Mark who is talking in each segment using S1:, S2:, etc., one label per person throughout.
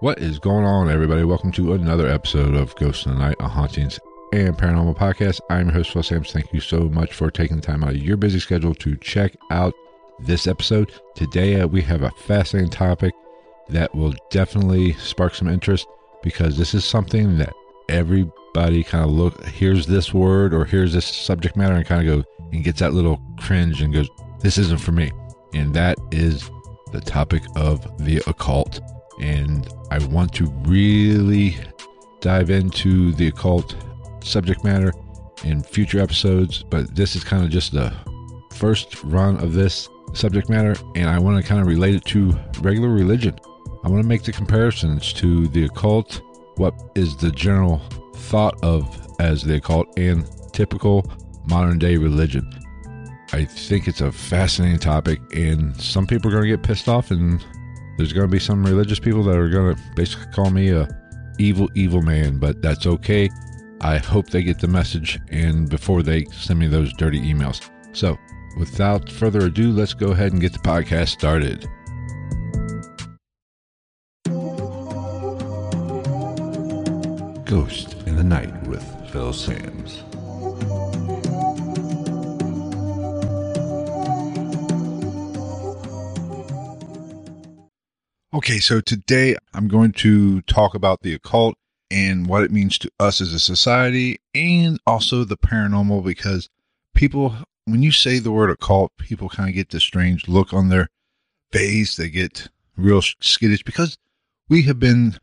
S1: What is going on, everybody? Welcome to another episode of Ghosts in the Night, a hauntings and paranormal podcast. I'm your host, Phil Sams. Thank you so much for taking the time out of your busy schedule to check out this episode. Today, uh, we have a fascinating topic that will definitely spark some interest because this is something that everybody kind of look hears this word or hears this subject matter and kind of go and gets that little cringe and goes, "This isn't for me." And that is the topic of the occult. And I want to really dive into the occult subject matter in future episodes, but this is kind of just the first run of this subject matter, and I want to kind of relate it to regular religion. I want to make the comparisons to the occult, what is the general thought of as the occult, and typical modern day religion. I think it's a fascinating topic, and some people are going to get pissed off, and there's going to be some religious people that are going to basically call me a evil, evil man, but that's okay. I hope they get the message, and before they send me those dirty emails. So, without further ado, let's go ahead and get the podcast started. Ghost in the Night with Phil Sams. Okay, so today I'm going to talk about the occult and what it means to us as a society and also the paranormal because people when you say the word occult, people kind of get this strange look on their face. They get real skittish because we have been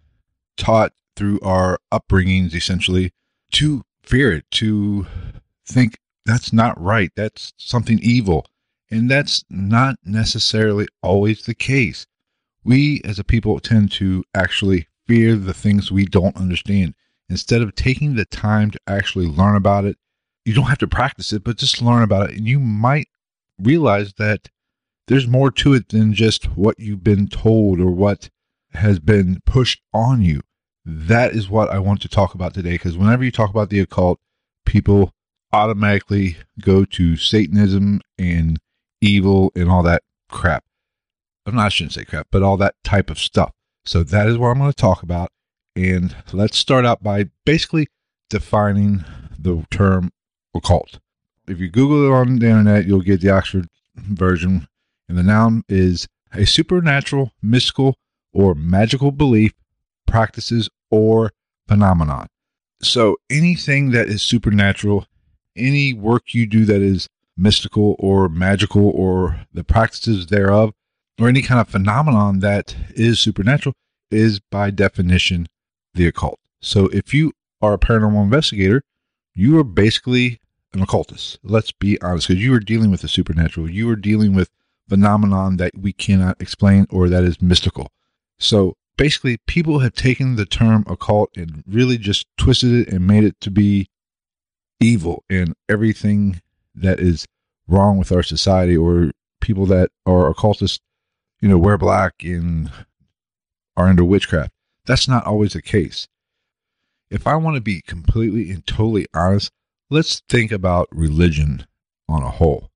S1: taught through our upbringings essentially to fear it, to think that's not right, that's something evil. And that's not necessarily always the case. We as a people tend to actually fear the things we don't understand. Instead of taking the time to actually learn about it, you don't have to practice it, but just learn about it. And you might realize that there's more to it than just what you've been told or what has been pushed on you. That is what I want to talk about today because whenever you talk about the occult, people automatically go to Satanism and evil and all that crap. I'm not, I shouldn't say crap, but all that type of stuff. So that is what I'm going to talk about. And let's start out by basically defining the term occult. If you Google it on the internet, you'll get the Oxford version. And the noun is a supernatural, mystical, or magical belief, practices, or phenomenon. So anything that is supernatural, any work you do that is mystical or magical or the practices thereof, or any kind of phenomenon that is supernatural is by definition the occult. So if you are a paranormal investigator, you are basically an occultist. Let's be honest, because you are dealing with the supernatural. You are dealing with phenomenon that we cannot explain or that is mystical. So basically, people have taken the term occult and really just twisted it and made it to be evil and everything that is wrong with our society or people that are occultists, you know, wear black and are into witchcraft. That's not always the case. If I want to be completely and totally honest, let's think about religion on a whole.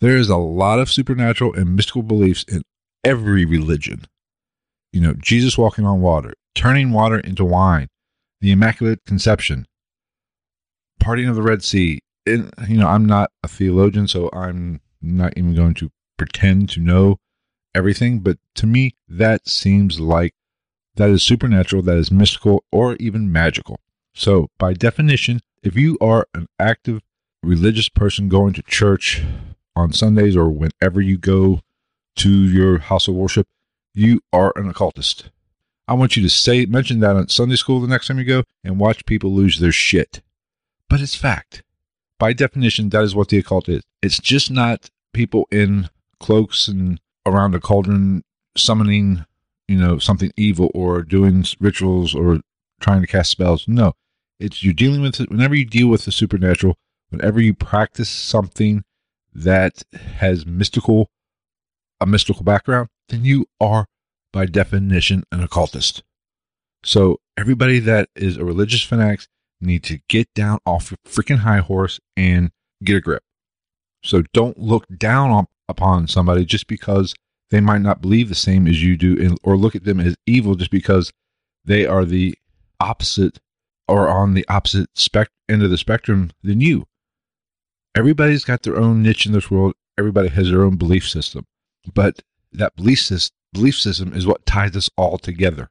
S1: There is a lot of supernatural and mystical beliefs in every religion. You know, Jesus walking on water, turning water into wine, the Immaculate Conception, parting of the Red Sea. And, you know, I'm not a theologian, so I'm not even going to pretend to know everything. But to me, that seems like that is supernatural, that is mystical, or even magical. So, by definition, if you are an active religious person going to church on Sundays or whenever you go to your house of worship, you are an occultist. I want you to say mention that on Sunday school the next time you go and watch people lose their shit. But it's fact. By definition, that is what the occult is. It's just not people in cloaks and around a cauldron summoning, you know, something evil or doing rituals or trying to cast spells. No, it's you're dealing with it whenever you deal with the supernatural, whenever you practice something that has mystical a mystical background, then you are by definition an occultist. So everybody that is a religious fanatic need to get down off your freaking high horse and get a grip. So don't look down on, upon somebody just because they might not believe the same as you do, or look at them as evil just because they are the opposite or on the opposite spec- end of the spectrum than you. Everybody's got their own niche in this world. Everybody has their own belief system, but that belief system, belief system is what ties us all together.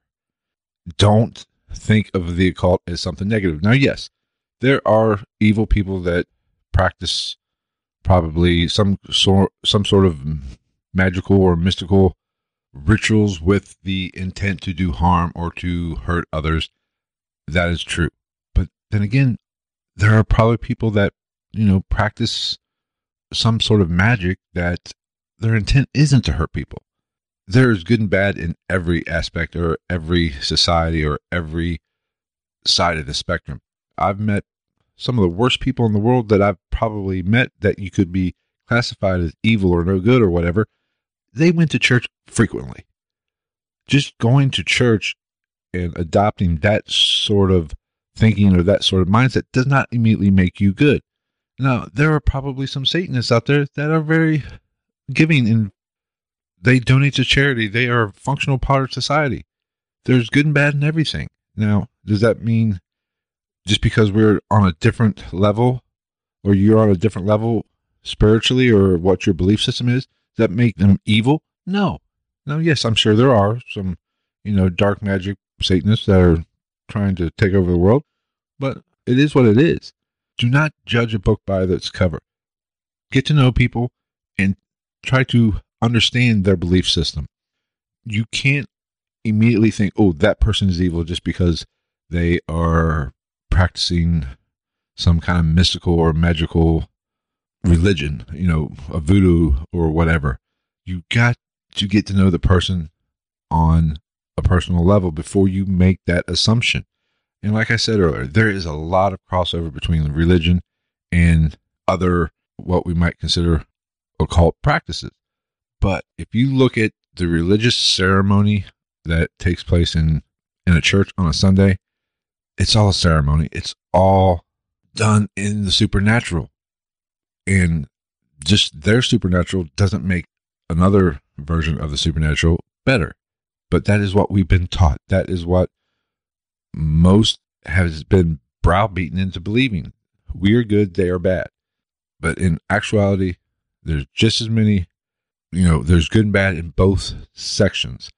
S1: Don't think of the occult as something negative. Now, yes, there are evil people that practice probably some sort some sort of magical or mystical rituals with the intent to do harm or to hurt others. That is true. But then again, there are probably people that, you know, practice some sort of magic that their intent isn't to hurt people. There is good and bad in every aspect or every society or every side of the spectrum. I've met some of the worst people in the world that I've probably met that you could be classified as evil or no good or whatever. They went to church frequently. Just going to church and adopting that sort of thinking or that sort of mindset does not immediately make you good. Now, there are probably some Satanists out there that are very giving and they donate to charity. They are a functional part of society. There's good and bad in everything. Now, does that mean just because we're on a different level or you're on a different level spiritually or what your belief system is, that make them evil? No. Now, yes, I'm sure there are some, you know, dark magic Satanists that are trying to take over the world, but it is what it is. Do not judge a book by its cover. Get to know people and try to understand their belief system. You can't immediately think, oh, that person is evil just because they are practicing some kind of mystical or magical religion, you know, a voodoo or whatever. You got to get to know the person on a personal level before you make that assumption. And like I said earlier, there is a lot of crossover between religion and other what we might consider occult practices. But if you look at the religious ceremony that takes place in in a church on a Sunday, it's all a ceremony. It's all done in the supernatural. And just their supernatural doesn't make another version of the supernatural better. But that is what we've been taught. That is what most has been browbeaten into believing. We are good, they are bad. But in actuality, there's just as many, you know, there's good and bad in both sections.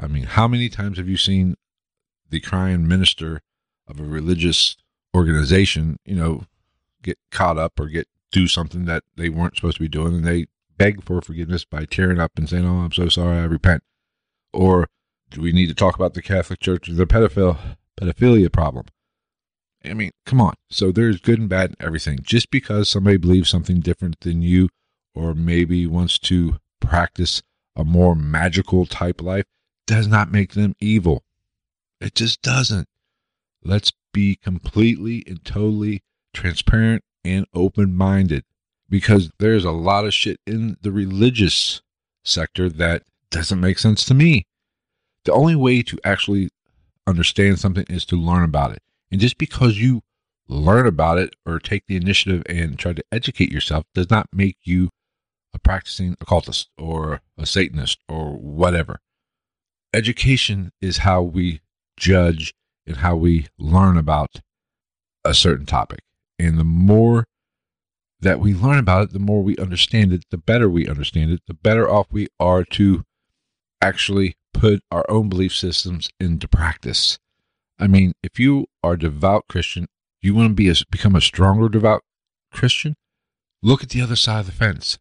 S1: I mean, how many times have you seen the crying minister of a religious organization, you know, get caught up or get do something that they weren't supposed to be doing and they beg for forgiveness by tearing up and saying, Oh, I'm so sorry, I repent. Or do we need to talk about the Catholic Church and the pedophile pedophilia problem? I mean, come on. So there's good and bad in everything. Just because somebody believes something different than you or maybe wants to practice a more magical type life does not make them evil. It just doesn't. Let's be completely and totally transparent and open minded because there's a lot of shit in the religious sector that doesn't make sense to me. The only way to actually understand something is to learn about it. And just because you learn about it or take the initiative and try to educate yourself does not make you a practicing occultist or a Satanist or whatever. Education is how we judge and how we learn about a certain topic. And the more that we learn about it, the more we understand it, the better we understand it, the better off we are to actually put our own belief systems into practice. I mean, if you are a devout Christian, you want to be a, become a stronger devout Christian, look at the other side of the fence.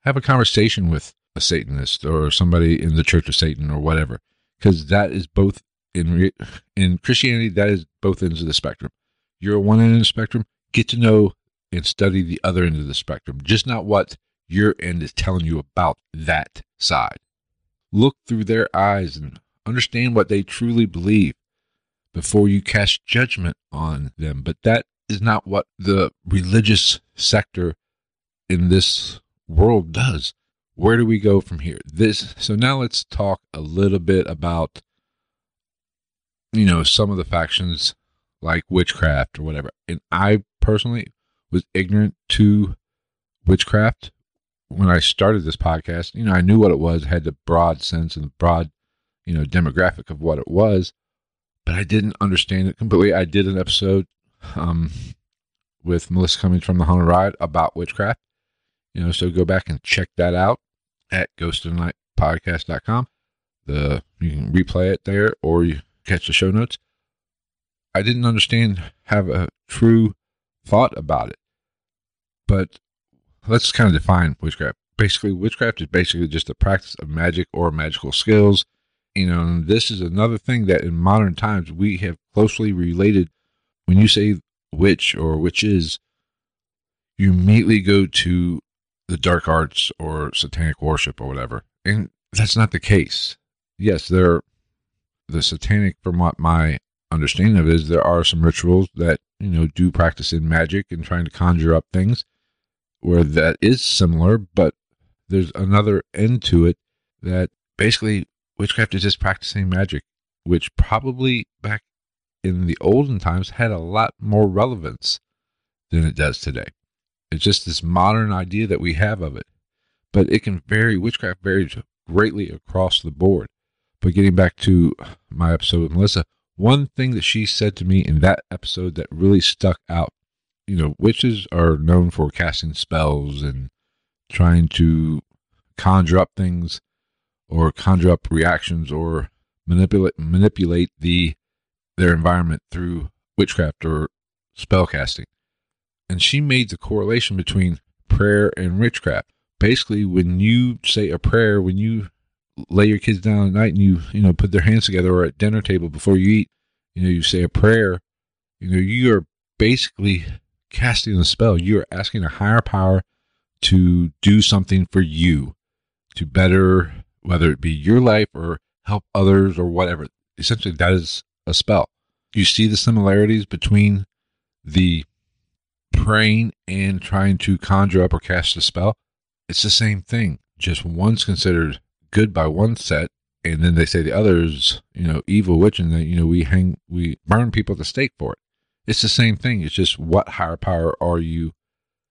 S1: Have a conversation with a Satanist or somebody in the Church of Satan or whatever, because that is both in re- in Christianity. That is both ends of the spectrum. You're one end of the spectrum. Get to know and study the other end of the spectrum, just not what your end is telling you about that side. Look through their eyes and understand what they truly believe before you cast judgment on them. But that is not what the religious sector in this world does. Where do we go from here? This so now let's talk a little bit about you know some of the factions like witchcraft or whatever. And I personally was ignorant to witchcraft when I started this podcast. You know, I knew what it was, had the broad sense and the broad, you know, demographic of what it was, but I didn't understand it completely. I did an episode um, with Melissa Cummings from the Haunted Ride about witchcraft. You know, so go back and check that out at ghostofnightpodcast.com. The you can replay it there or you catch the show notes. I didn't understand, have a true thought about it. But let's kind of define witchcraft. Basically, witchcraft is basically just the practice of magic or magical skills. You know, this is another thing that in modern times we have closely related. When you say witch or witches, you immediately go to the dark arts or satanic worship or whatever. And that's not the case. Yes, there the satanic from what my understanding of it is there are some rituals that, you know, do practice in magic and trying to conjure up things where that is similar, but there's another end to it that basically witchcraft is just practicing magic, which probably back in the olden times had a lot more relevance than it does today. It's just this modern idea that we have of it. But it can vary, witchcraft varies greatly across the board. But getting back to my episode with Melissa, one thing that she said to me in that episode that really stuck out you know, witches are known for casting spells and trying to conjure up things or conjure up reactions or manipulate manipulate the their environment through witchcraft or spell casting. And she made the correlation between prayer and witchcraft. Basically, when you say a prayer, when you lay your kids down at night and you, you know, put their hands together or at dinner table before you eat, you know, you say a prayer, you know, you are basically casting a spell. You are asking a higher power to do something for you to better, whether it be your life or help others or whatever. Essentially, that is a spell. You see the similarities between the praying and trying to conjure up or cast a spell. It's the same thing. Just one's considered good by one set, and then they say the other's, you know, evil witch, and that you know we hang, we burn people at the stake for it. It's the same thing. It's just what higher power are you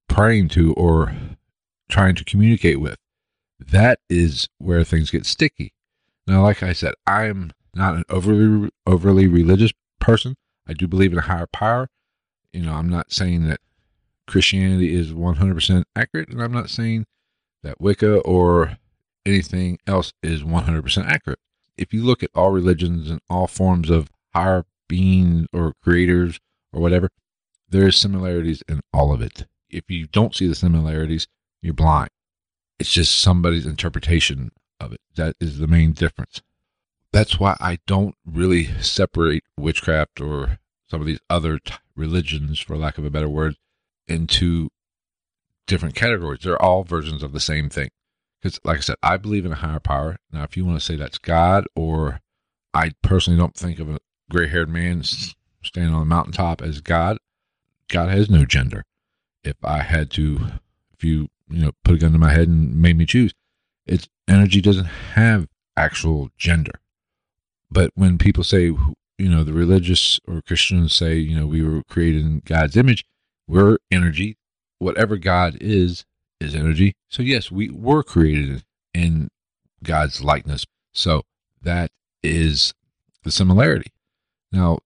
S1: praying to or trying to communicate with? That is where things get sticky. Now, like I said, I'm not an overly overly religious person. I do believe in a higher power. You know, I'm not saying that Christianity is 100% accurate, and I'm not saying that Wicca or anything else is 100% accurate. If you look at all religions and all forms of higher beings or creators or whatever, there is similarities in all of it. If you don't see the similarities, you're blind. It's just somebody's interpretation of it. That is the main difference. That's why I don't really separate witchcraft or some of these other t- religions, for lack of a better word, into different categories. They're all versions of the same thing. Because, like I said, I believe in a higher power. Now, if you want to say that's God, or I personally don't think of a gray haired man standing on the mountaintop as God. God has no gender. If I had to, if you, you know, put a gun to my head and made me choose, its energy doesn't have actual gender. But when people say, you know, the religious or Christians say, you know, we were created in God's image, we're energy. Whatever God is, is energy. So, yes, we were created in God's likeness. So, that is the similarity. Now,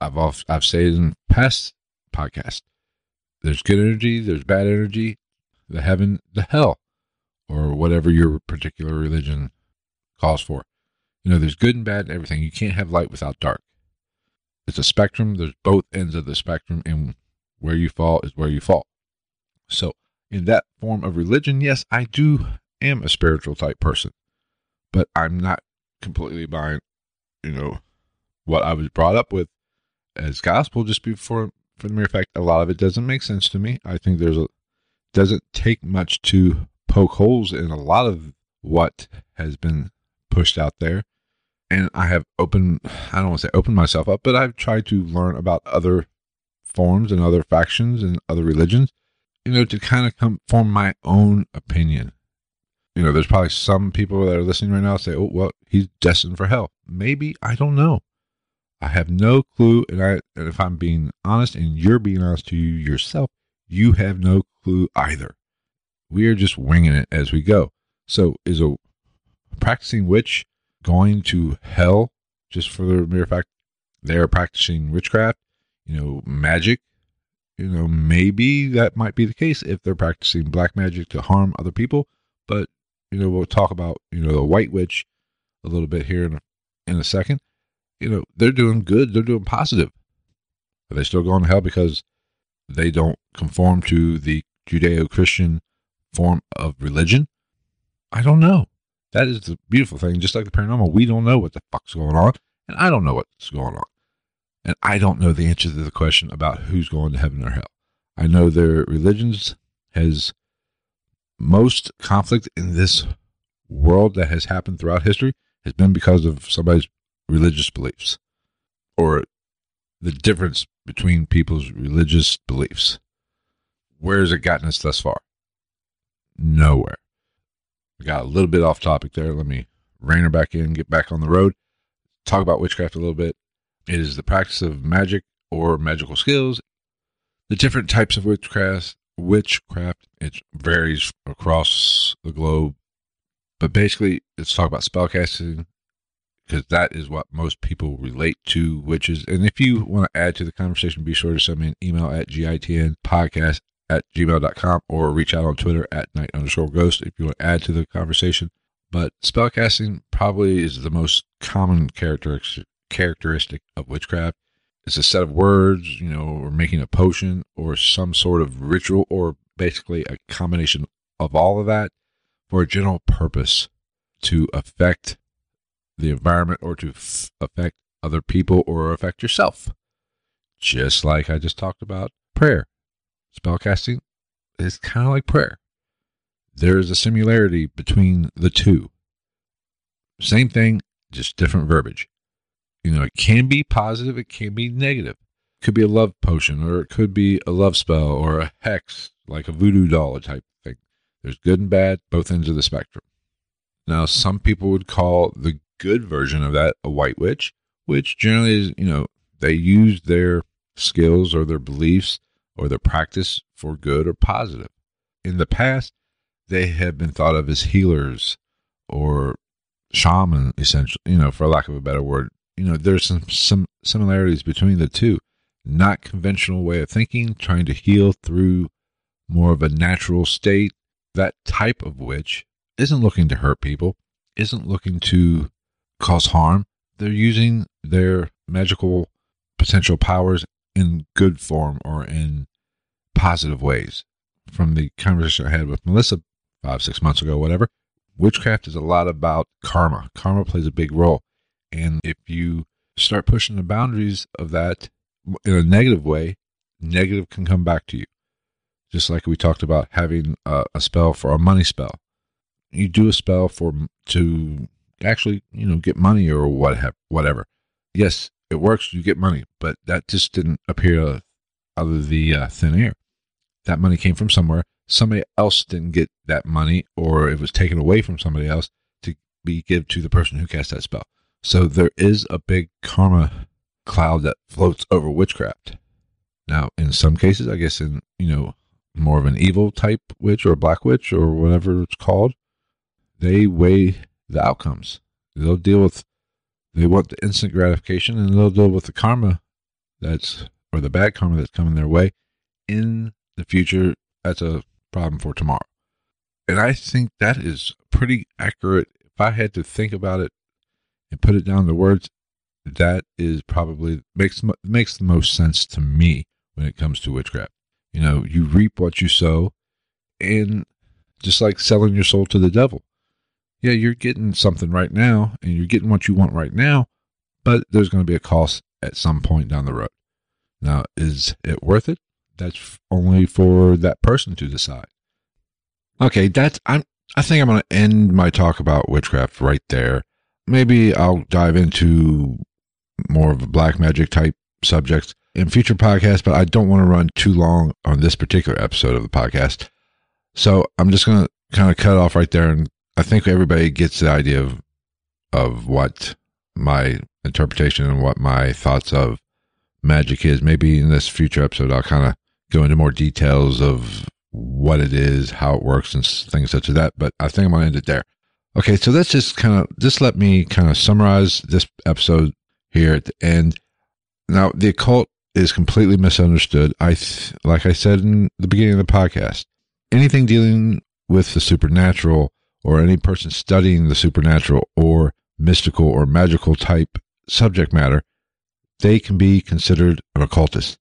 S1: I've off, I've said in past podcasts, there's good energy, there's bad energy. the heaven, the hell, or whatever your particular religion calls for. You know, there's good and bad and everything. You can't have light without dark. It's a spectrum. There's both ends of the spectrum, and where you fall is where you fall. So, in that form of religion, yes, I do am a spiritual type person, but I'm not completely buying, you know, what I was brought up with as gospel just before for the mere fact a lot of it doesn't make sense to me. I think there's a doesn't take much to poke holes in a lot of what has been pushed out there. And I have opened I don't want to say opened myself up, but I've tried to learn about other forms and other factions and other religions, you know, to kind of come form my own opinion. You know, there's probably some people that are listening right now say, "Oh, well, he's destined for hell." Maybe I don't know. I have no clue, and I and if I'm being honest, and you're being honest to you yourself, you have no clue either. We are just winging it as we go. So, is a practicing witch going to hell just for the mere fact they're practicing witchcraft? You know, magic. You know, maybe that might be the case if they're practicing black magic to harm other people. But you know, we'll talk about you know the white witch a little bit here in a, in a second you know, they're doing good. They're doing positive. Are they still going to hell because they don't conform to the Judeo Christian form of religion? I don't know. That is the beautiful thing. Just like the paranormal, we don't know what the fuck's going on, and I don't know what's going on. And I don't know the answer to the question about who's going to heaven or hell. I know their religions has most conflict in this world that has happened throughout history has been because of somebody's religious beliefs or the difference between people's religious beliefs. Where has it gotten us thus far? Nowhere. We got a little bit off topic there. Let me rein her back in, get back on the road, talk about witchcraft a little bit. It is the practice of magic or magical skills. The different types of witchcraft, witchcraft, it varies across the globe. But basically, let's talk about spellcasting, because that is what most people relate to witches. And if you want to add to the conversation, be sure to send me an email at gitnpodcast at gmail.com or reach out on Twitter at night underscore ghost if you want to add to the conversation. But spellcasting probably is the most common characteristic characteristic of witchcraft. is a set of words, you know, or making a potion or some sort of ritual or basically a combination of all of that for a general purpose to affect the environment or to f- affect other people or affect yourself. Just like I just talked about prayer. Spellcasting is kind of like prayer. There is a similarity between the two. Same thing, just different verbiage. You know, it can be positive, it can be negative. It could be a love potion, or it could be a love spell, or a hex, like a voodoo doll type thing. There's good and bad, both ends of the spectrum. Now, some people would call the good version of that a white witch, which generally is, you know, they use their skills or their beliefs or their practice for good or positive. In the past, they have been thought of as healers or shaman, essentially, you know, for lack of a better word. You know, there's some, some similarities between the two. Not conventional way of thinking, trying to heal through more of a natural state. That type of witch isn't looking to hurt people, isn't looking to cause harm. They're using their magical potential powers in good form or in positive ways. From the conversation I had with Melissa five, six months ago, whatever, witchcraft is a lot about karma. Karma plays a big role. And if you start pushing the boundaries of that in a negative way, negative can come back to you. Just like we talked about having a, a spell for a money spell. You do a spell for to actually, you know, get money or what have, whatever. Yes, it works. You get money, but that just didn't appear out of the uh, thin air. That money came from somewhere. Somebody else didn't get that money, or it was taken away from somebody else to be give to the person who cast that spell. So there is a big karma cloud that floats over witchcraft. Now, in some cases, I guess in you know more of an evil type witch or black witch or whatever it's called, they weigh the outcomes. They'll deal with, they want the instant gratification and they'll deal with the karma that's, or the bad karma that's coming their way in the future. That's a problem for tomorrow. And I think that is pretty accurate. If I had to think about it and put it down to words, that is probably makes makes the most sense to me when it comes to witchcraft. You know, you reap what you sow, and just like selling your soul to the devil. Yeah, you're getting something right now, and you're getting what you want right now, but there's going to be a cost at some point down the road. Now, is it worth it? That's only for that person to decide. Okay, that's I'm I think I'm going to end my talk about witchcraft right there. Maybe I'll dive into more of a black magic type subjects in future podcasts, but I don't want to run too long on this particular episode of the podcast. So I'm just going to kind of cut off right there. And I think everybody gets the idea of, of what my interpretation and what my thoughts of magic is. Maybe in this future episode, I'll kind of go into more details of what it is, how it works, and things such as that. But I think I'm going to end it there. Okay, so let's just kind of just let me kind of summarize this episode here at the end. Now, the occult is completely misunderstood. I th- like I said in the beginning of the podcast, anything dealing with the supernatural or any person studying the supernatural or mystical or magical type subject matter, they can be considered an occultist.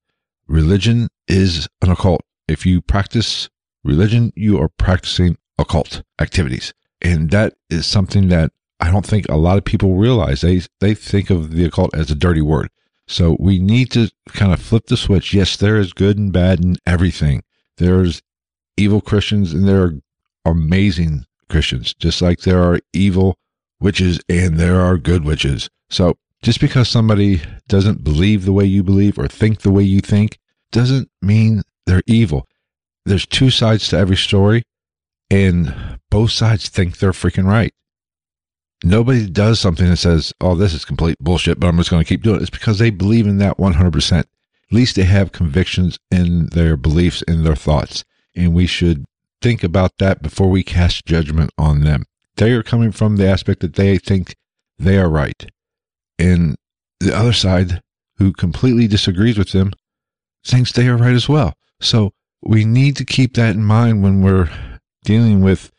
S1: Religion is an occult. If you practice religion, you are practicing occult activities. And that is something that I don't think a lot of people realize. They they think of the occult as a dirty word. So we need to kind of flip the switch. Yes, there is good and bad in everything. There's evil Christians and there are amazing Christians, just like there are evil witches and there are good witches. So just because somebody doesn't believe the way you believe or think the way you think doesn't mean they're evil. There's two sides to every story and both sides think they're freaking right. Nobody does something that says, oh, this is complete bullshit, but I'm just going to keep doing it. It's because they believe in that 100%. At least they have convictions in their beliefs, in their thoughts. And we should think about that before we cast judgment on them. They are coming from the aspect that they think they are right. And the other side, who completely disagrees with them, thinks they are right as well. So we need to keep that in mind when we're dealing with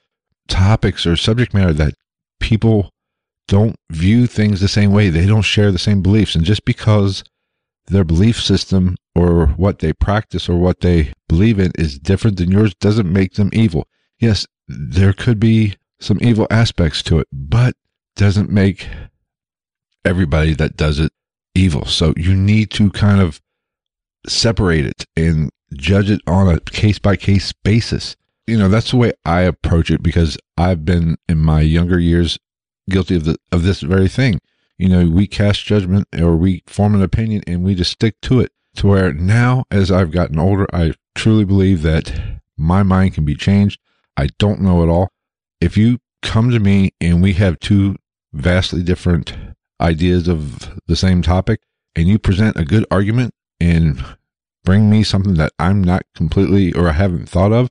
S1: topics or subject matter that people don't view things the same way. They don't share the same beliefs. And just because their belief system or what they practice or what they believe in is different than yours doesn't make them evil. Yes, there could be some evil aspects to it, but doesn't make everybody that does it evil. So you need to kind of separate it and judge it on a case by case basis. You know, that's the way I approach it because I've been in my younger years guilty of the of this very thing. You know, we cast judgment or we form an opinion and we just stick to it. To where now, as I've gotten older, I truly believe that my mind can be changed. I don't know it all. If you come to me and we have two vastly different ideas of the same topic, and you present a good argument and bring me something that I'm not completely or I haven't thought of,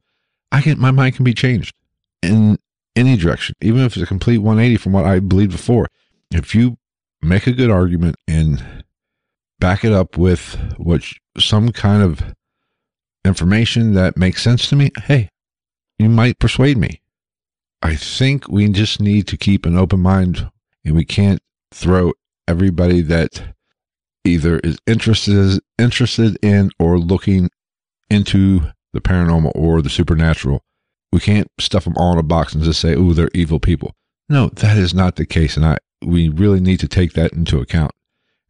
S1: I can my mind can be changed. in any direction, even if it's a complete 180 from what I believed before. If you make a good argument and back it up with what some kind of information that makes sense to me, hey, you might persuade me. I think we just need to keep an open mind and we can't throw everybody that either is interested interested in or looking into the paranormal or the supernatural we can't stuff them all in a box and just say, "Oh, they're evil people." No, that is not the case, and I we really need to take that into account.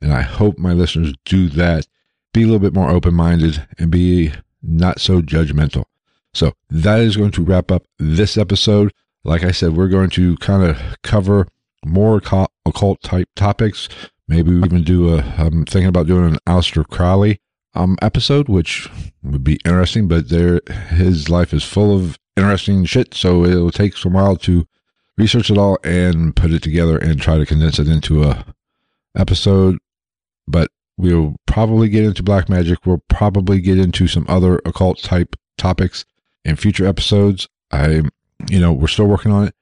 S1: And I hope my listeners do that. Be a little bit more open minded and be not so judgmental. So that is going to wrap up this episode. Like I said, we're going to kind of cover more occult type topics. Maybe we even do a. I'm thinking about doing an Aleister Crowley um episode, which would be interesting. But there, his life is full of interesting shit. So it'll take some while to research it all and put it together and try to condense it into a episode. But we'll probably get into black magic. We'll probably get into some other occult type topics in future episodes. I, you know, we're still working on it.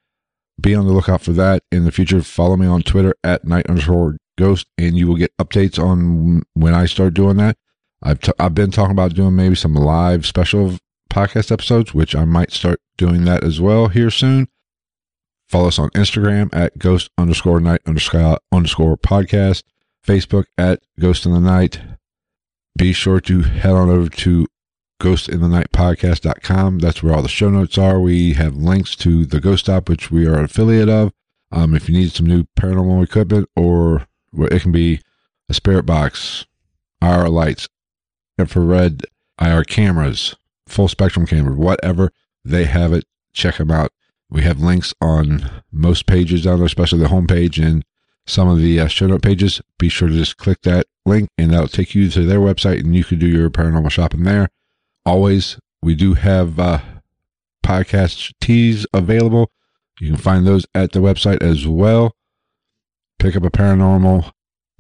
S1: Be on the lookout for that in the future. Follow me on Twitter at night underscore ghost, and you will get updates on when I start doing that. I've t- I've been talking about doing maybe some live special podcast episodes, which I might start doing that as well here soon. Follow us on Instagram at ghost underscore night underscore underscore podcast, Facebook at ghost in the night. Be sure to head on over to ghostinthenightpodcast.com. That's where all the show notes are. We have links to the Ghost Stop, which we are an affiliate of. Um, if you need some new paranormal equipment, or well, it can be a spirit box, IR lights, infrared IR cameras, full spectrum camera, whatever, they have it. Check them out. We have links on most pages down there, especially the homepage and some of the uh, show note pages. Be sure to just click that link and that'll take you to their website and you can do your paranormal shopping there. Always, we do have uh, podcast teas available. You can find those at the website as well. Pick up a paranormal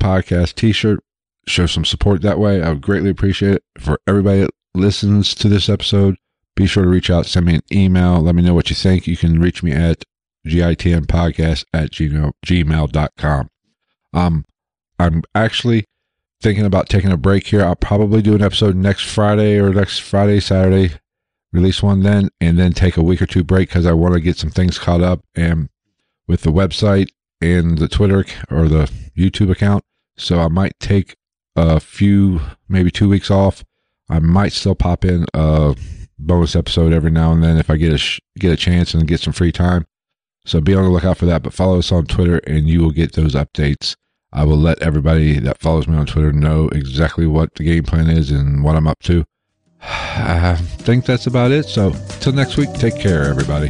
S1: podcast t shirt, show some support that way. I would greatly appreciate it. For everybody that listens to this episode, be sure to reach out, send me an email, let me know what you think. You can reach me at gitnpodcast at gmail, gmail.com. Um, I'm actually thinking about taking a break here. I'll probably do an episode next Friday or next Friday, Saturday, release one then, and then take a week or two break because I want to get some things caught up and with the website and the Twitter or the YouTube account. So I might take a few, maybe two weeks off. I might still pop in a bonus episode every now and then if I get a get a chance and get some free time. So be on the lookout for that. But follow us on Twitter, and you will get those updates. I will let everybody that follows me on Twitter know exactly what the game plan is and what I'm up to. I think that's about it. So, till next week, take care, everybody.